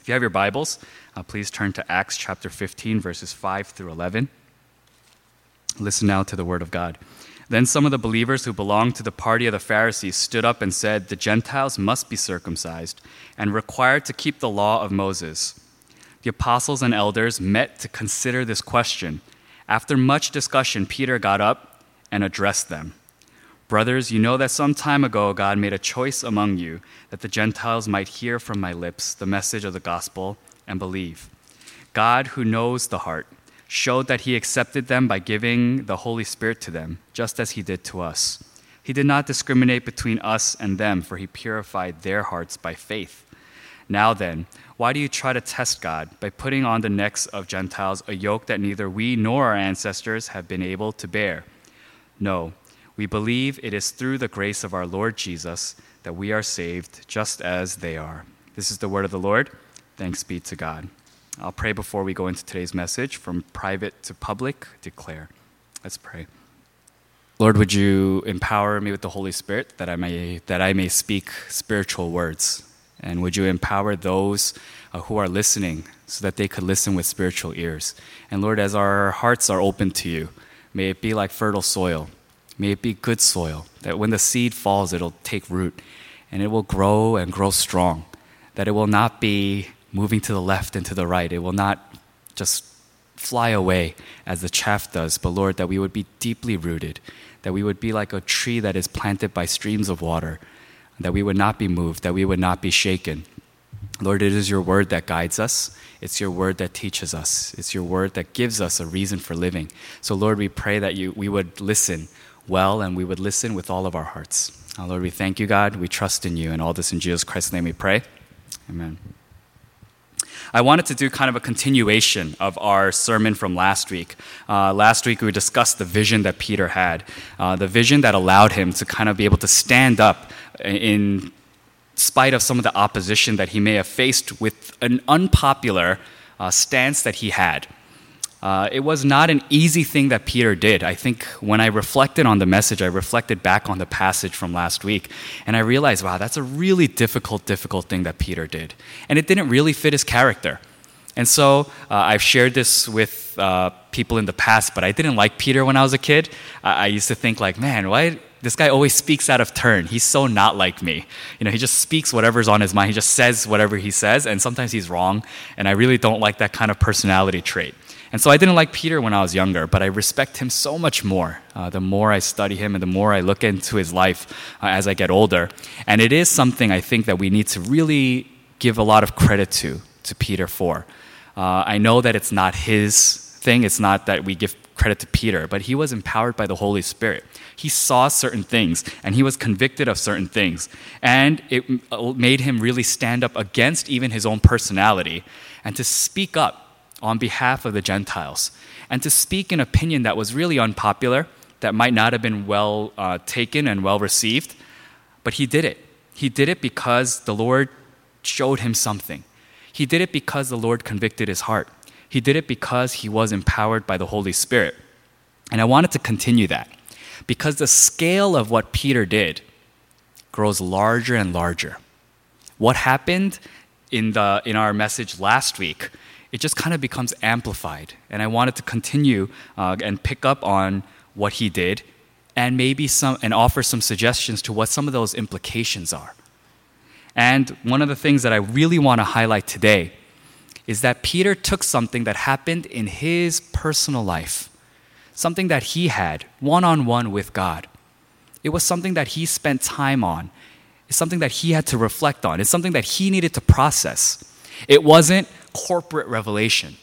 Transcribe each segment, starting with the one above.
If you have your Bibles, uh, please turn to Acts chapter 15, verses 5 through 11. Listen now to the word of God. Then some of the believers who belonged to the party of the Pharisees stood up and said, The Gentiles must be circumcised and required to keep the law of Moses. The apostles and elders met to consider this question. After much discussion, Peter got up and addressed them. Brothers, you know that some time ago God made a choice among you that the Gentiles might hear from my lips the message of the gospel and believe. God, who knows the heart, showed that he accepted them by giving the Holy Spirit to them, just as he did to us. He did not discriminate between us and them, for he purified their hearts by faith. Now then, why do you try to test God by putting on the necks of Gentiles a yoke that neither we nor our ancestors have been able to bear? No, we believe it is through the grace of our Lord Jesus that we are saved, just as they are. This is the word of the Lord. Thanks be to God. I'll pray before we go into today's message from private to public, declare. Let's pray. Lord, would you empower me with the Holy Spirit that I may, that I may speak spiritual words? And would you empower those uh, who are listening so that they could listen with spiritual ears? And Lord, as our hearts are open to you, may it be like fertile soil. May it be good soil, that when the seed falls, it'll take root and it will grow and grow strong. That it will not be moving to the left and to the right. It will not just fly away as the chaff does, but Lord, that we would be deeply rooted, that we would be like a tree that is planted by streams of water, that we would not be moved, that we would not be shaken. Lord, it is your word that guides us. It's your word that teaches us. It's your word that gives us a reason for living. So, Lord, we pray that you, we would listen well and we would listen with all of our hearts. Uh, Lord, we thank you, God. We trust in you. And all this in Jesus Christ's name we pray. Amen. I wanted to do kind of a continuation of our sermon from last week. Uh, last week, we discussed the vision that Peter had, uh, the vision that allowed him to kind of be able to stand up in spite of some of the opposition that he may have faced with an unpopular uh, stance that he had. Uh, it was not an easy thing that Peter did. I think when I reflected on the message, I reflected back on the passage from last week, and I realized, wow, that's a really difficult, difficult thing that Peter did. And it didn't really fit his character. And so uh, I've shared this with uh, people in the past, but I didn't like Peter when I was a kid. I, I used to think, like, man, why? This guy always speaks out of turn. He's so not like me. You know, he just speaks whatever's on his mind. He just says whatever he says, and sometimes he's wrong. And I really don't like that kind of personality trait. And so I didn't like Peter when I was younger, but I respect him so much more uh, the more I study him and the more I look into his life uh, as I get older. And it is something I think that we need to really give a lot of credit to, to Peter for. Uh, I know that it's not his thing, it's not that we give credit to Peter, but he was empowered by the Holy Spirit. He saw certain things and he was convicted of certain things. And it uh, made him really stand up against even his own personality and to speak up on behalf of the Gentiles and to speak an opinion that was really unpopular, that might not have been well uh, taken and well received, but he did it. He did it because the Lord showed him something. He did it because the Lord convicted his heart. He did it because he was empowered by the Holy Spirit. And I wanted to continue that because the scale of what Peter did grows larger and larger. What happened in, the, in our message last week it just kind of becomes amplified. And I wanted to continue uh, and pick up on what he did and maybe some and offer some suggestions to what some of those implications are. And one of the things that I really want to highlight today is that Peter took something that happened in his personal life, something that he had one on one with God. It was something that he spent time on. It's something that he had to reflect on. It's something that he needed to process. It wasn't corporate revelation.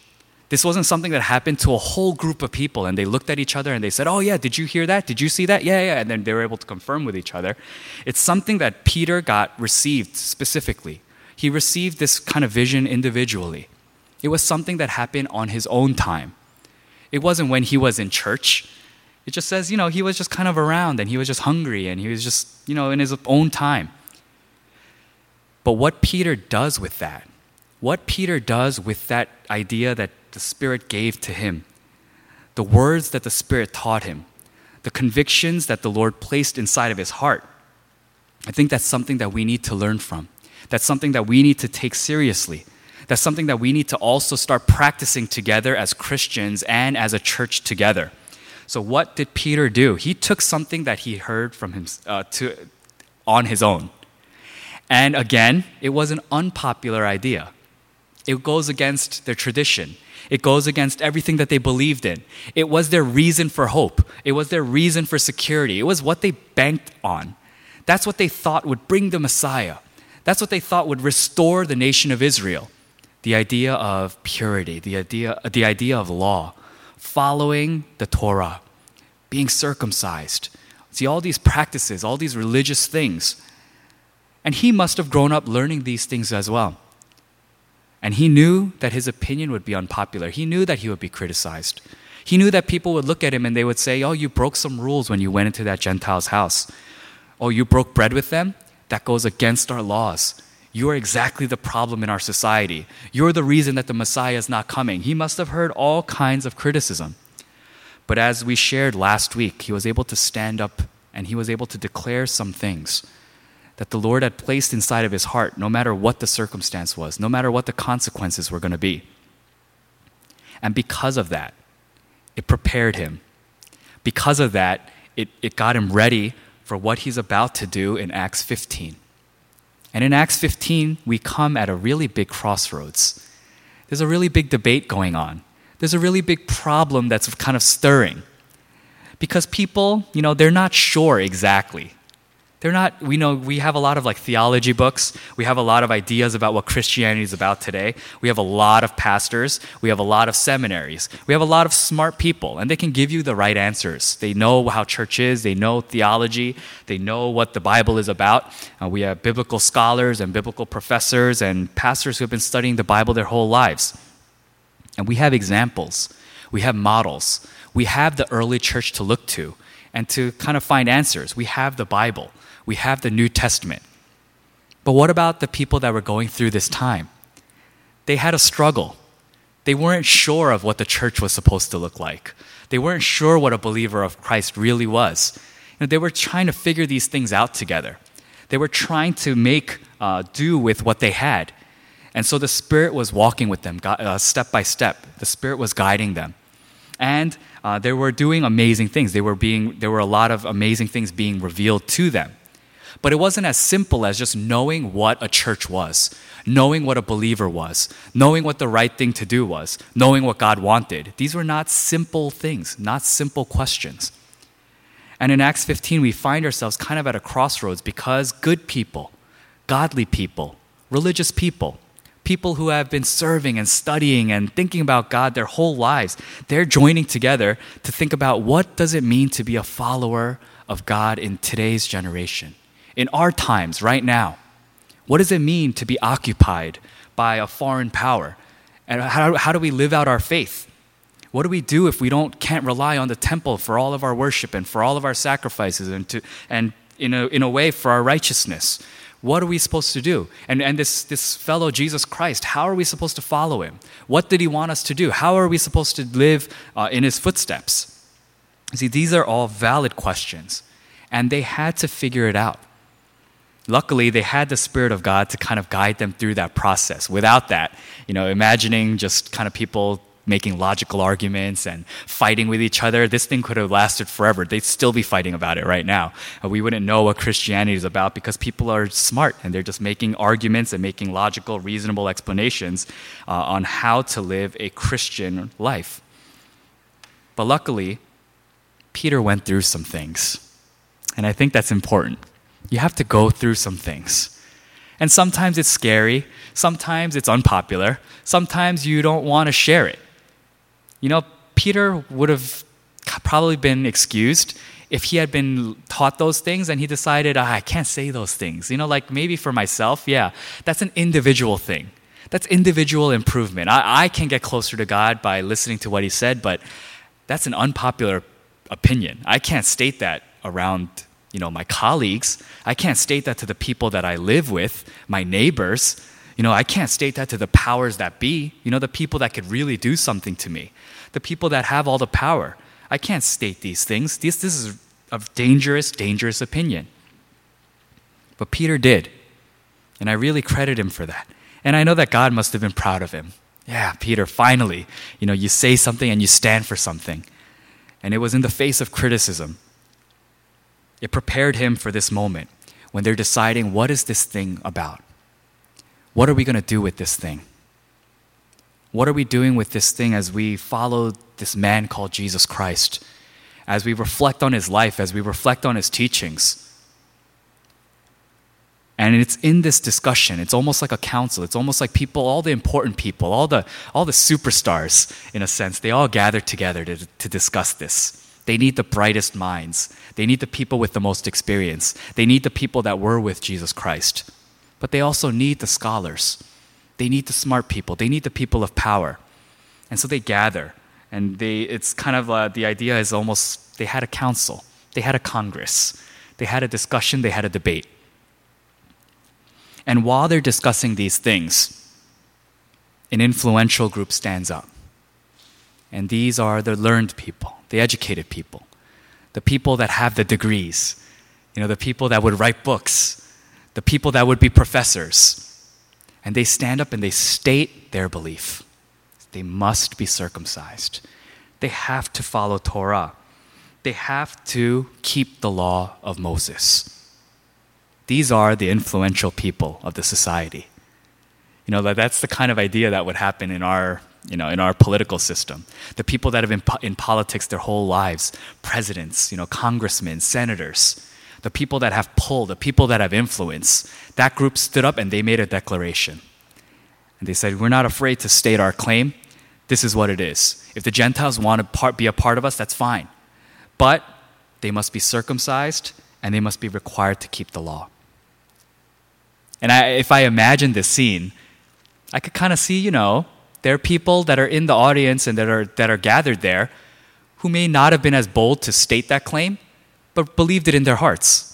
This wasn't something that happened to a whole group of people and they looked at each other and they said, Oh, yeah, did you hear that? Did you see that? Yeah, yeah. And then they were able to confirm with each other. It's something that Peter got received specifically. He received this kind of vision individually. It was something that happened on his own time. It wasn't when he was in church. It just says, you know, he was just kind of around and he was just hungry and he was just, you know, in his own time. But what Peter does with that what Peter does with that idea that the Spirit gave to him, the words that the Spirit taught him, the convictions that the Lord placed inside of his heart. I think that's something that we need to learn from. That's something that we need to take seriously. That's something that we need to also start practicing together as Christians and as a church together. So, what did Peter do? He took something that he heard from him uh, to, on his own. And again, it was an unpopular idea. It goes against their tradition. It goes against everything that they believed in. It was their reason for hope. It was their reason for security. It was what they banked on. That's what they thought would bring the Messiah. That's what they thought would restore the nation of Israel. The idea of purity, the idea, the idea of law, following the Torah, being circumcised. See, all these practices, all these religious things. And he must have grown up learning these things as well. And he knew that his opinion would be unpopular. He knew that he would be criticized. He knew that people would look at him and they would say, Oh, you broke some rules when you went into that Gentile's house. Oh, you broke bread with them? That goes against our laws. You are exactly the problem in our society. You're the reason that the Messiah is not coming. He must have heard all kinds of criticism. But as we shared last week, he was able to stand up and he was able to declare some things that the Lord had placed inside of his heart, no matter what the circumstance was, no matter what the consequences were going to be. And because of that, it prepared him. Because of that, it, it got him ready for what he's about to do in Acts 15. And in Acts 15, we come at a really big crossroads. There's a really big debate going on. There's a really big problem that's kind of stirring. Because people, you know, they're not sure exactly they're not we know we have a lot of like theology books. We have a lot of ideas about what christianity is about today. We have a lot of pastors. We have a lot of seminaries. We have a lot of smart people and they can give you the right answers. They know how church is. They know theology. They know what the bible is about. Uh, we have biblical scholars and biblical professors and pastors who have been studying the bible their whole lives. And we have examples. We have models. We have the early church to look to and to kind of find answers. We have the bible we have the New Testament. But what about the people that were going through this time? They had a struggle. They weren't sure of what the church was supposed to look like. They weren't sure what a believer of Christ really was. You know, they were trying to figure these things out together. They were trying to make uh, do with what they had. And so the Spirit was walking with them uh, step by step. The Spirit was guiding them. And uh, they were doing amazing things. They were being, there were a lot of amazing things being revealed to them. But it wasn't as simple as just knowing what a church was, knowing what a believer was, knowing what the right thing to do was, knowing what God wanted. These were not simple things, not simple questions. And in Acts 15, we find ourselves kind of at a crossroads because good people, godly people, religious people, people who have been serving and studying and thinking about God their whole lives, they're joining together to think about what does it mean to be a follower of God in today's generation in our times, right now? What does it mean to be occupied by a foreign power? And how, how do we live out our faith? What do we do if we don't, can't rely on the temple for all of our worship and for all of our sacrifices and, to, and in, a, in a way for our righteousness? What are we supposed to do? And, and this, this fellow Jesus Christ, how are we supposed to follow him? What did he want us to do? How are we supposed to live uh, in his footsteps? See, these are all valid questions, and they had to figure it out luckily they had the spirit of god to kind of guide them through that process. Without that you know imagining just kind of people making logical arguments and fighting with each other this thing could have lasted forever. They'd still be fighting about it right now. We wouldn't know what christianity is about because people are smart and they're just making arguments and making logical reasonable explanations uh, on how to live a christian life. But luckily peter went through some things. And i think that's important you have to go through some things. And sometimes it's scary, sometimes it's unpopular, sometimes you don't want to share it. You know, Peter would have probably been excused if he had been taught those things and he decided, ah, I can't say those things. You know, like maybe for myself, yeah, that's an individual thing. That's individual improvement. I, I can get closer to God by listening to what he said, but that's an unpopular opinion. I can't state that around you know, my colleagues. I can't state that to the people that I live with, my neighbors. You know, I can't state that to the powers that be, you know, the people that could really do something to me, the people that have all the power. I can't state these things. This, this is a dangerous, dangerous opinion. But Peter did. And I really credit him for that. And I know that God must have been proud of him. Yeah, Peter, finally, you know, you say something and you stand for something. And it was in the face of criticism. It prepared him for this moment when they're deciding what is this thing about? What are we going to do with this thing? What are we doing with this thing as we follow this man called Jesus Christ? As we reflect on his life, as we reflect on his teachings? And it's in this discussion, it's almost like a council. It's almost like people, all the important people, all the, all the superstars, in a sense, they all gather together to, to discuss this. They need the brightest minds. They need the people with the most experience. They need the people that were with Jesus Christ. But they also need the scholars. They need the smart people. They need the people of power. And so they gather. And they, it's kind of uh, the idea is almost they had a council, they had a congress, they had a discussion, they had a debate. And while they're discussing these things, an influential group stands up. And these are the learned people, the educated people, the people that have the degrees, you know, the people that would write books, the people that would be professors. And they stand up and they state their belief. They must be circumcised. They have to follow Torah. They have to keep the law of Moses. These are the influential people of the society. You know, that's the kind of idea that would happen in our, you know, in our political system. The people that have been in politics their whole lives, presidents, you know, congressmen, senators, the people that have pull, the people that have influence, that group stood up and they made a declaration. And they said, We're not afraid to state our claim. This is what it is. If the Gentiles want to part, be a part of us, that's fine. But they must be circumcised and they must be required to keep the law. And I, if I imagine this scene, I could kind of see, you know, there are people that are in the audience and that are, that are gathered there who may not have been as bold to state that claim, but believed it in their hearts.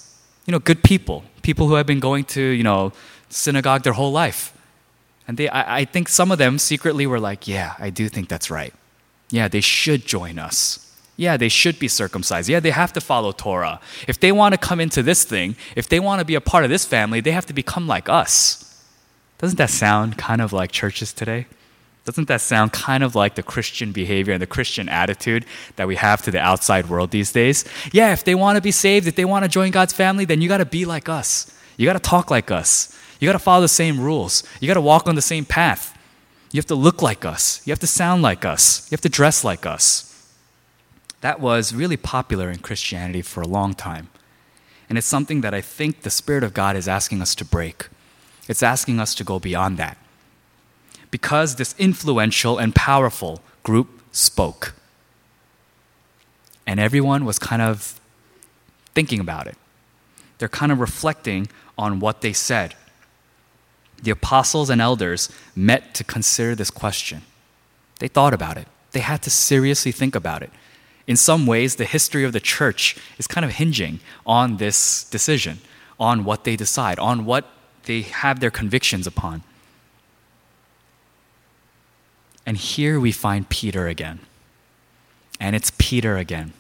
You know, good people, people who have been going to, you know, synagogue their whole life. And they, I, I think some of them secretly were like, yeah, I do think that's right. Yeah, they should join us yeah, they should be circumcised. Yeah, they have to follow Torah. If they want to come into this thing, if they want to be a part of this family, they have to become like us. Doesn't that sound kind of like churches today? Doesn't that sound kind of like the Christian behavior and the Christian attitude that we have to the outside world these days? Yeah, if they want to be saved, if they want to join God's family, then you got to be like us. You got to talk like us. You got to follow the same rules. You got to walk on the same path. You have to look like us. You have to sound like us. You have to dress like us that was really popular in Christianity for a long time. And it's something that I think the Spirit of God is asking us to break. It's asking us to go beyond that. Because this influential and powerful group spoke. And everyone was kind of thinking about it. They're kind of reflecting on what they said. The apostles and elders met to consider this question. They thought about it. They had to seriously think about it in some ways, the history of the church is kind of hinging on this decision, on what they decide, on what they have their convictions upon. And here we find Peter again. And it's Peter again.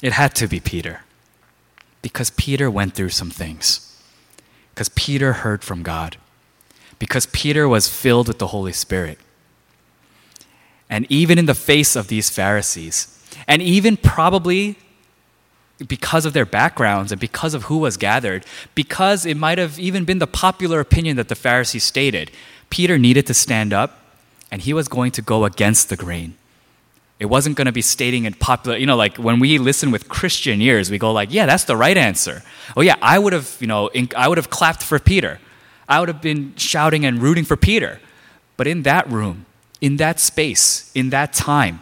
It had to be Peter. Because Peter went through some things. Because Peter heard from God. Because Peter was filled with the Holy Spirit. And even in the face of these Pharisees, and even probably because of their backgrounds and because of who was gathered, because it might have even been the popular opinion that the Pharisees stated, Peter needed to stand up and he was going to go against the grain. It wasn't going to be stating in popular, you know, like when we listen with Christian ears, we go like, yeah, that's the right answer. Oh yeah, I would have, you know, I would have clapped for Peter. I would have been shouting and rooting for Peter. But in that room, in that space, in that time,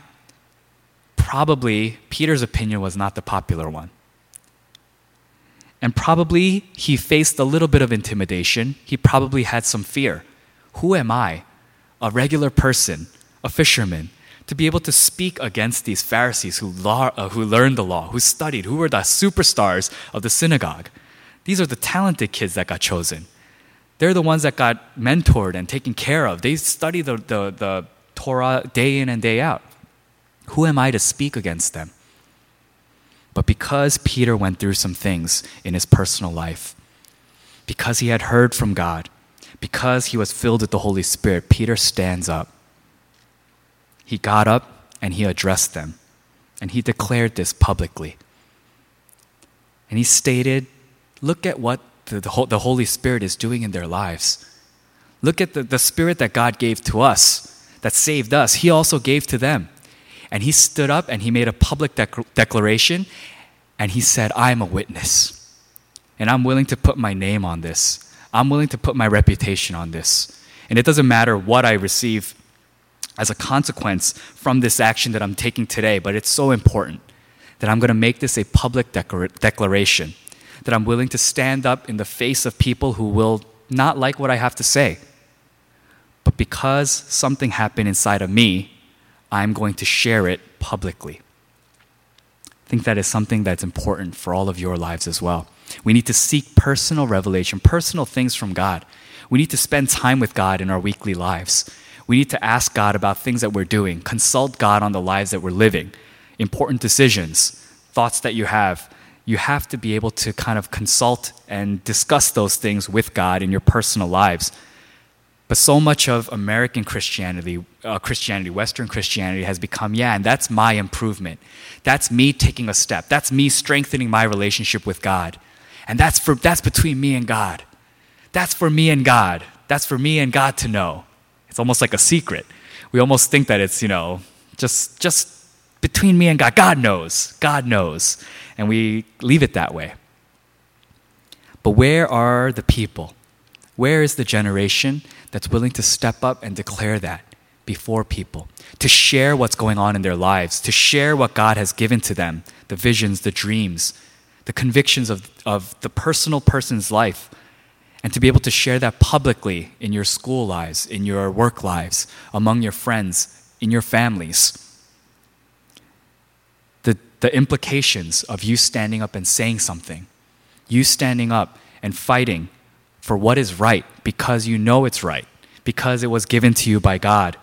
probably Peter's opinion was not the popular one. And probably he faced a little bit of intimidation. He probably had some fear. Who am I, a regular person, a fisherman, to be able to speak against these Pharisees who, law, uh, who learned the law, who studied, who were the superstars of the synagogue? These are the talented kids that got chosen. They're the ones that got mentored and taken care of. They study the, the, the Torah day in and day out. Who am I to speak against them? But because Peter went through some things in his personal life, because he had heard from God, because he was filled with the Holy Spirit, Peter stands up. He got up and he addressed them, and he declared this publicly. And he stated, Look at what the, the, Holy Spirit is doing in their lives. Look at the, the Spirit that God gave to us, that saved us, He also gave to them. And he stood up and he made a public dec- declaration and he said, I am a witness. And I'm willing to put my name on this. I'm willing to put my reputation on this. And it doesn't matter what I receive as a consequence from this action that I'm taking today, but it's so important that I'm going to make this a public declar- declaration, that I'm willing to stand up in the face of people who will not like what I have to say. But because something happened inside of me, I'm going to share it publicly. I think that is something that's important for all of your lives as well. We need to seek personal revelation, personal things from God. We need to spend time with God in our weekly lives. We need to ask God about things that we're doing, consult God on the lives that we're living, important decisions, thoughts that you have. You have to be able to kind of consult and discuss those things with God in your personal lives. But so much of American Christianity, uh, Christianity, Western Christianity has become, yeah, and that's my improvement. That's me taking a step. That's me strengthening my relationship with God. And that's, for, that's between me and God. That's for me and God. That's for me and God to know. It's almost like a secret. We almost think that it's, you know, just, just between me and God. God knows. God knows. And we leave it that way. But where are the people? Where is the generation that's willing to step up and declare that before people, to share what's going on in their lives, to share what God has given to them the visions, the dreams, the convictions of, of the personal person's life, and to be able to share that publicly in your school lives, in your work lives, among your friends, in your families. The, the implications of you standing up and saying something, you standing up and fighting for what is right because you know it's right, because it was given to you by God,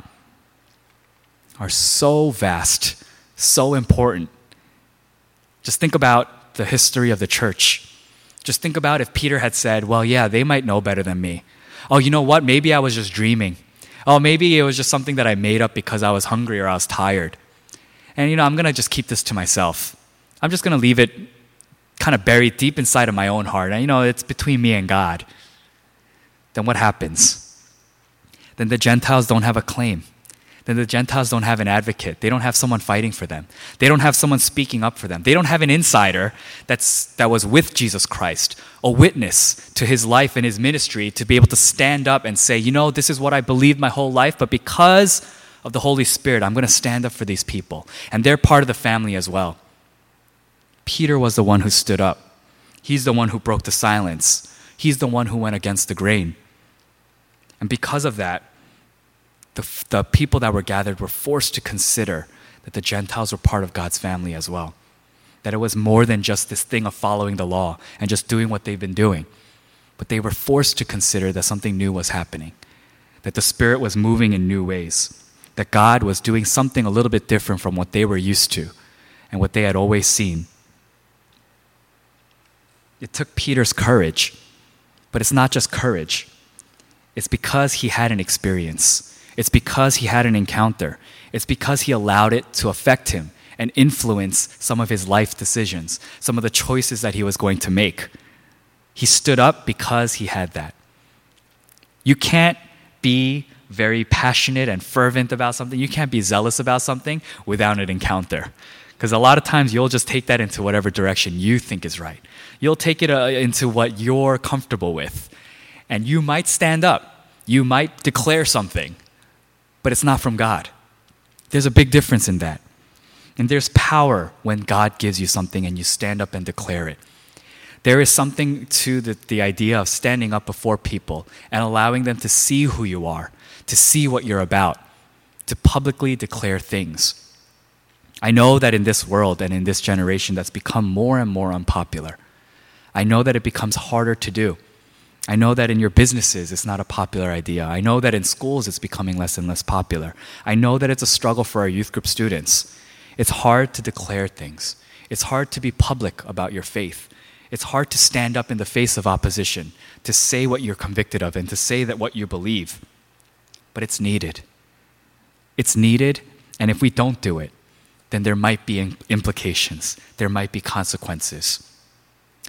are so vast, so important. Just think about the history of the church. Just think about if Peter had said, Well, yeah, they might know better than me. Oh, you know what? Maybe I was just dreaming. Oh, maybe it was just something that I made up because I was hungry or I was tired. And, you know, I'm going to just keep this to myself. I'm just going to leave it kind of buried deep inside of my own heart. And, you know, it's between me and God then what happens? Then the Gentiles don't have a claim. Then the Gentiles don't have an advocate. They don't have someone fighting for them. They don't have someone speaking up for them. They don't have an insider that's, that was with Jesus Christ, a witness to his life and his ministry to be able to stand up and say, you know, this is what I believed my whole life, but because of the Holy Spirit, I'm going to stand up for these people. And they're part of the family as well. Peter was the one who stood up, he's the one who broke the silence, he's the one who went against the grain. And because of that, the, the people that were gathered were forced to consider that the Gentiles were part of God's family as well. That it was more than just this thing of following the law and just doing what they've been doing. But they were forced to consider that something new was happening, that the Spirit was moving in new ways, that God was doing something a little bit different from what they were used to and what they had always seen. It took Peter's courage, but it's not just courage. It's because he had an experience. It's because he had an encounter. It's because he allowed it to affect him and influence some of his life decisions, some of the choices that he was going to make. He stood up because he had that. You can't be very passionate and fervent about something, you can't be zealous about something without an encounter. Because a lot of times you'll just take that into whatever direction you think is right. You'll take it uh, into what you're comfortable with. And you might stand up, you might declare something, but it's not from God. There's a big difference in that. And there's power when God gives you something and you stand up and declare it. There is something to the, the idea of standing up before people and allowing them to see who you are, to see what you're about, to publicly declare things. I know that in this world and in this generation that's become more and more unpopular. I know that it becomes harder to do I know that in your businesses it's not a popular idea. I know that in schools it's becoming less and less popular. I know that it's a struggle for our youth group students. It's hard to declare things. It's hard to be public about your faith. It's hard to stand up in the face of opposition, to say what you're convicted of, and to say that what you believe. But it's needed. It's needed, and if we don't do it, then there might be implications, there might be consequences.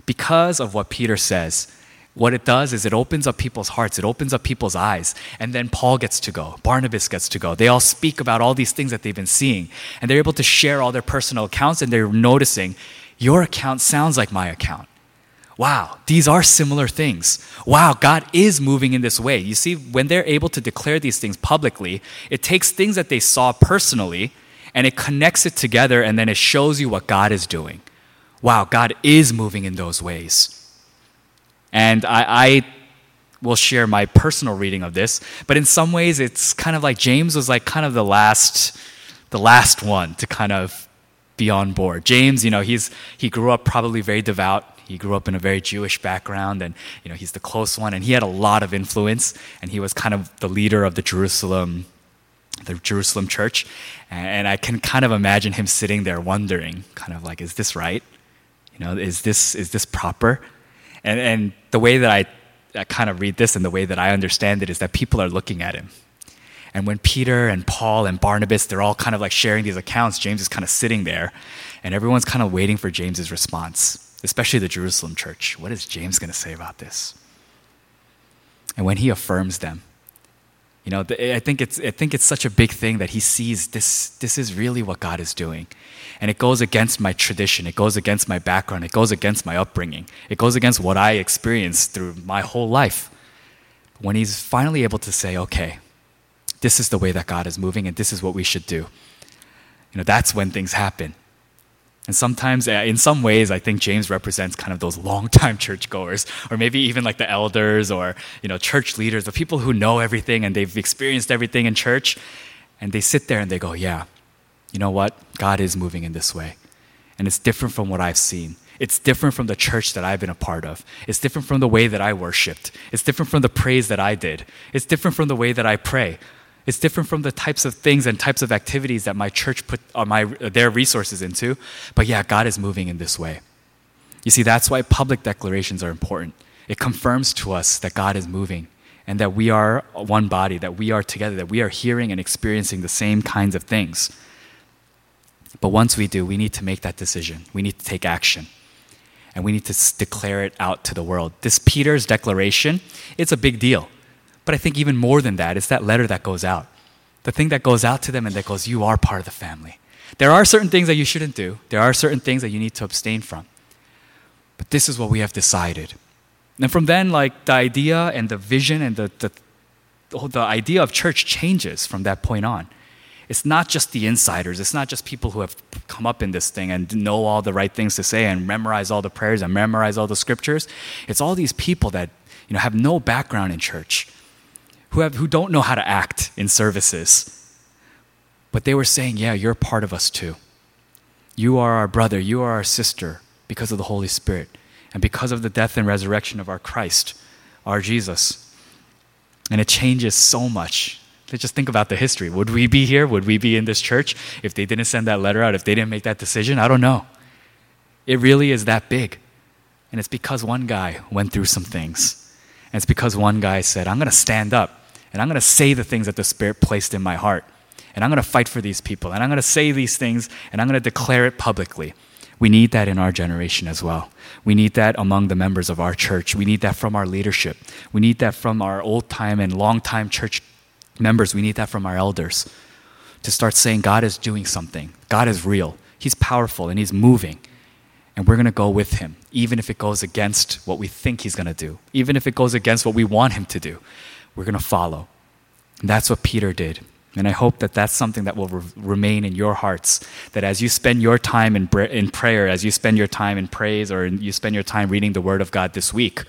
Because of what Peter says, what it does is it opens up people's hearts, it opens up people's eyes. And then Paul gets to go, Barnabas gets to go. They all speak about all these things that they've been seeing. And they're able to share all their personal accounts, and they're noticing, your account sounds like my account. Wow, these are similar things. Wow, God is moving in this way. You see, when they're able to declare these things publicly, it takes things that they saw personally and it connects it together, and then it shows you what God is doing. Wow, God is moving in those ways. And I, I will share my personal reading of this, but in some ways it's kind of like James was like kind of the last the last one to kind of be on board. James, you know, he's he grew up probably very devout. He grew up in a very Jewish background and you know, he's the close one and he had a lot of influence and he was kind of the leader of the Jerusalem the Jerusalem church. And I can kind of imagine him sitting there wondering, kind of like, is this right? You know, is this is this proper? And, and the way that I, I kind of read this and the way that I understand it is that people are looking at him. And when Peter and Paul and Barnabas, they're all kind of like sharing these accounts, James is kind of sitting there and everyone's kind of waiting for James's response, especially the Jerusalem church. What is James going to say about this? And when he affirms them, you know, I think it's I think it's such a big thing that he sees this this is really what God is doing. And it goes against my tradition, it goes against my background, it goes against my upbringing. It goes against what I experienced through my whole life. When he's finally able to say, "Okay, this is the way that God is moving and this is what we should do." You know, that's when things happen. And sometimes, uh, in some ways, I think James represents kind of those longtime churchgoers, or maybe even like the elders or you know church leaders, the people who know everything and they've experienced everything in church, and they sit there and they go, "Yeah, you know what? God is moving in this way, and it's different from what I've seen. It's different from the church that I've been a part of. It's different from the way that I worshipped. It's different from the praise that I did. It's different from the way that I pray." It's different from the types of things and types of activities that my church put uh, my, their resources into. But yeah, God is moving in this way. You see, that's why public declarations are important. It confirms to us that God is moving and that we are one body, that we are together, that we are hearing and experiencing the same kinds of things. But once we do, we need to make that decision. We need to take action. And we need to declare it out to the world. This Peter's declaration, it's a big deal. But I think even more than that, it's that letter that goes out. The thing that goes out to them and that goes, You are part of the family. There are certain things that you shouldn't do, there are certain things that you need to abstain from. But this is what we have decided. And from then, like the idea and the vision and the, the, the idea of church changes from that point on. It's not just the insiders. It's not just people who have come up in this thing and know all the right things to say and memorize all the prayers and memorize all the scriptures. It's all these people that you know, have no background in church who, have, who don't know how to act in services. But they were saying, Yeah, you're part of us too. You are our brother, you are our sister because of the Holy Spirit and because of the death and resurrection of our Christ, our Jesus. And it changes so much. Just think about the history. Would we be here? Would we be in this church if they didn't send that letter out, if they didn't make that decision? I don't know. It really is that big. And it's because one guy went through some things. And it's because one guy said, I'm going to stand up and I'm going to say the things that the Spirit placed in my heart. And I'm going to fight for these people. And I'm going to say these things and I'm going to declare it publicly. We need that in our generation as well. We need that among the members of our church. We need that from our leadership. We need that from our old time and long time church members. We need that from our elders to start saying God is doing something. God is real. He's powerful and He's moving. And we're going to go with Him, even if it goes against what we think He's going to do, even if it goes against what we want Him to do we're going to follow. And that's what Peter did. And I hope that that's something that will re- remain in your hearts. That as you spend your time in, bre- in prayer, as you spend your time in praise, or you spend your time reading the Word of God this week,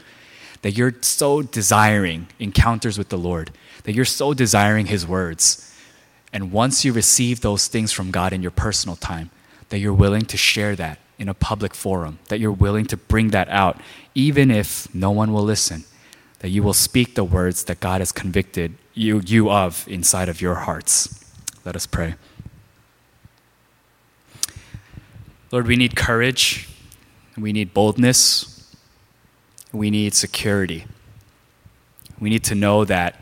that you're so desiring encounters with the Lord, that you're so desiring His words. And once you receive those things from God in your personal time, that you're willing to share that in a public forum, that you're willing to bring that out, even if no one will listen, that you will speak the words that God has convicted you, you of inside of your hearts. Let us pray. Lord, we need courage, we need boldness, we need security. We need to know that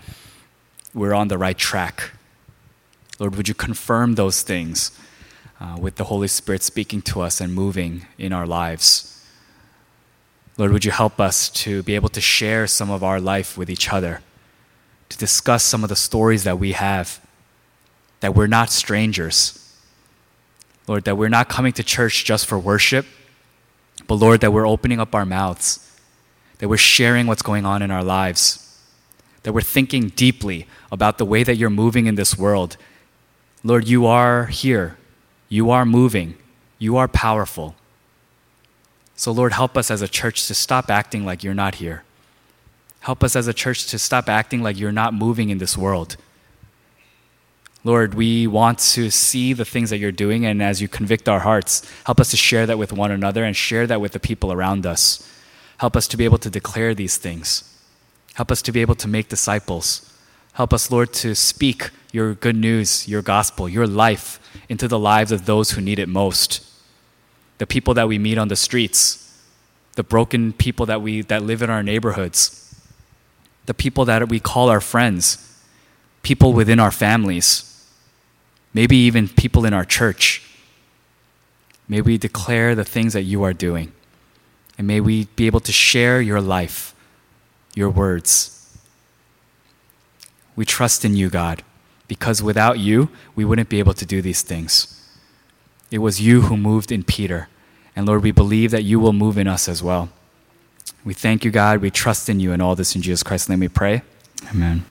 we're on the right track. Lord, would you confirm those things uh, with the Holy Spirit speaking to us and moving in our lives? Lord, would you help us to be able to share some of our life with each other, to discuss some of the stories that we have, that we're not strangers. Lord, that we're not coming to church just for worship, but Lord, that we're opening up our mouths, that we're sharing what's going on in our lives, that we're thinking deeply about the way that you're moving in this world. Lord, you are here, you are moving, you are powerful. So, Lord, help us as a church to stop acting like you're not here. Help us as a church to stop acting like you're not moving in this world. Lord, we want to see the things that you're doing, and as you convict our hearts, help us to share that with one another and share that with the people around us. Help us to be able to declare these things. Help us to be able to make disciples. Help us, Lord, to speak your good news, your gospel, your life into the lives of those who need it most the people that we meet on the streets, the broken people that, we, that live in our neighborhoods, the people that we call our friends, people within our families, maybe even people in our church. May we declare the things that you are doing. And may we be able to share your life, your words. We trust in you, God, because without you, we wouldn't be able to do these things. It was you who moved in Peter. And Lord, we believe that you will move in us as well. We thank you, God. We trust in you and all this in Jesus Christ's name we pray. Amen.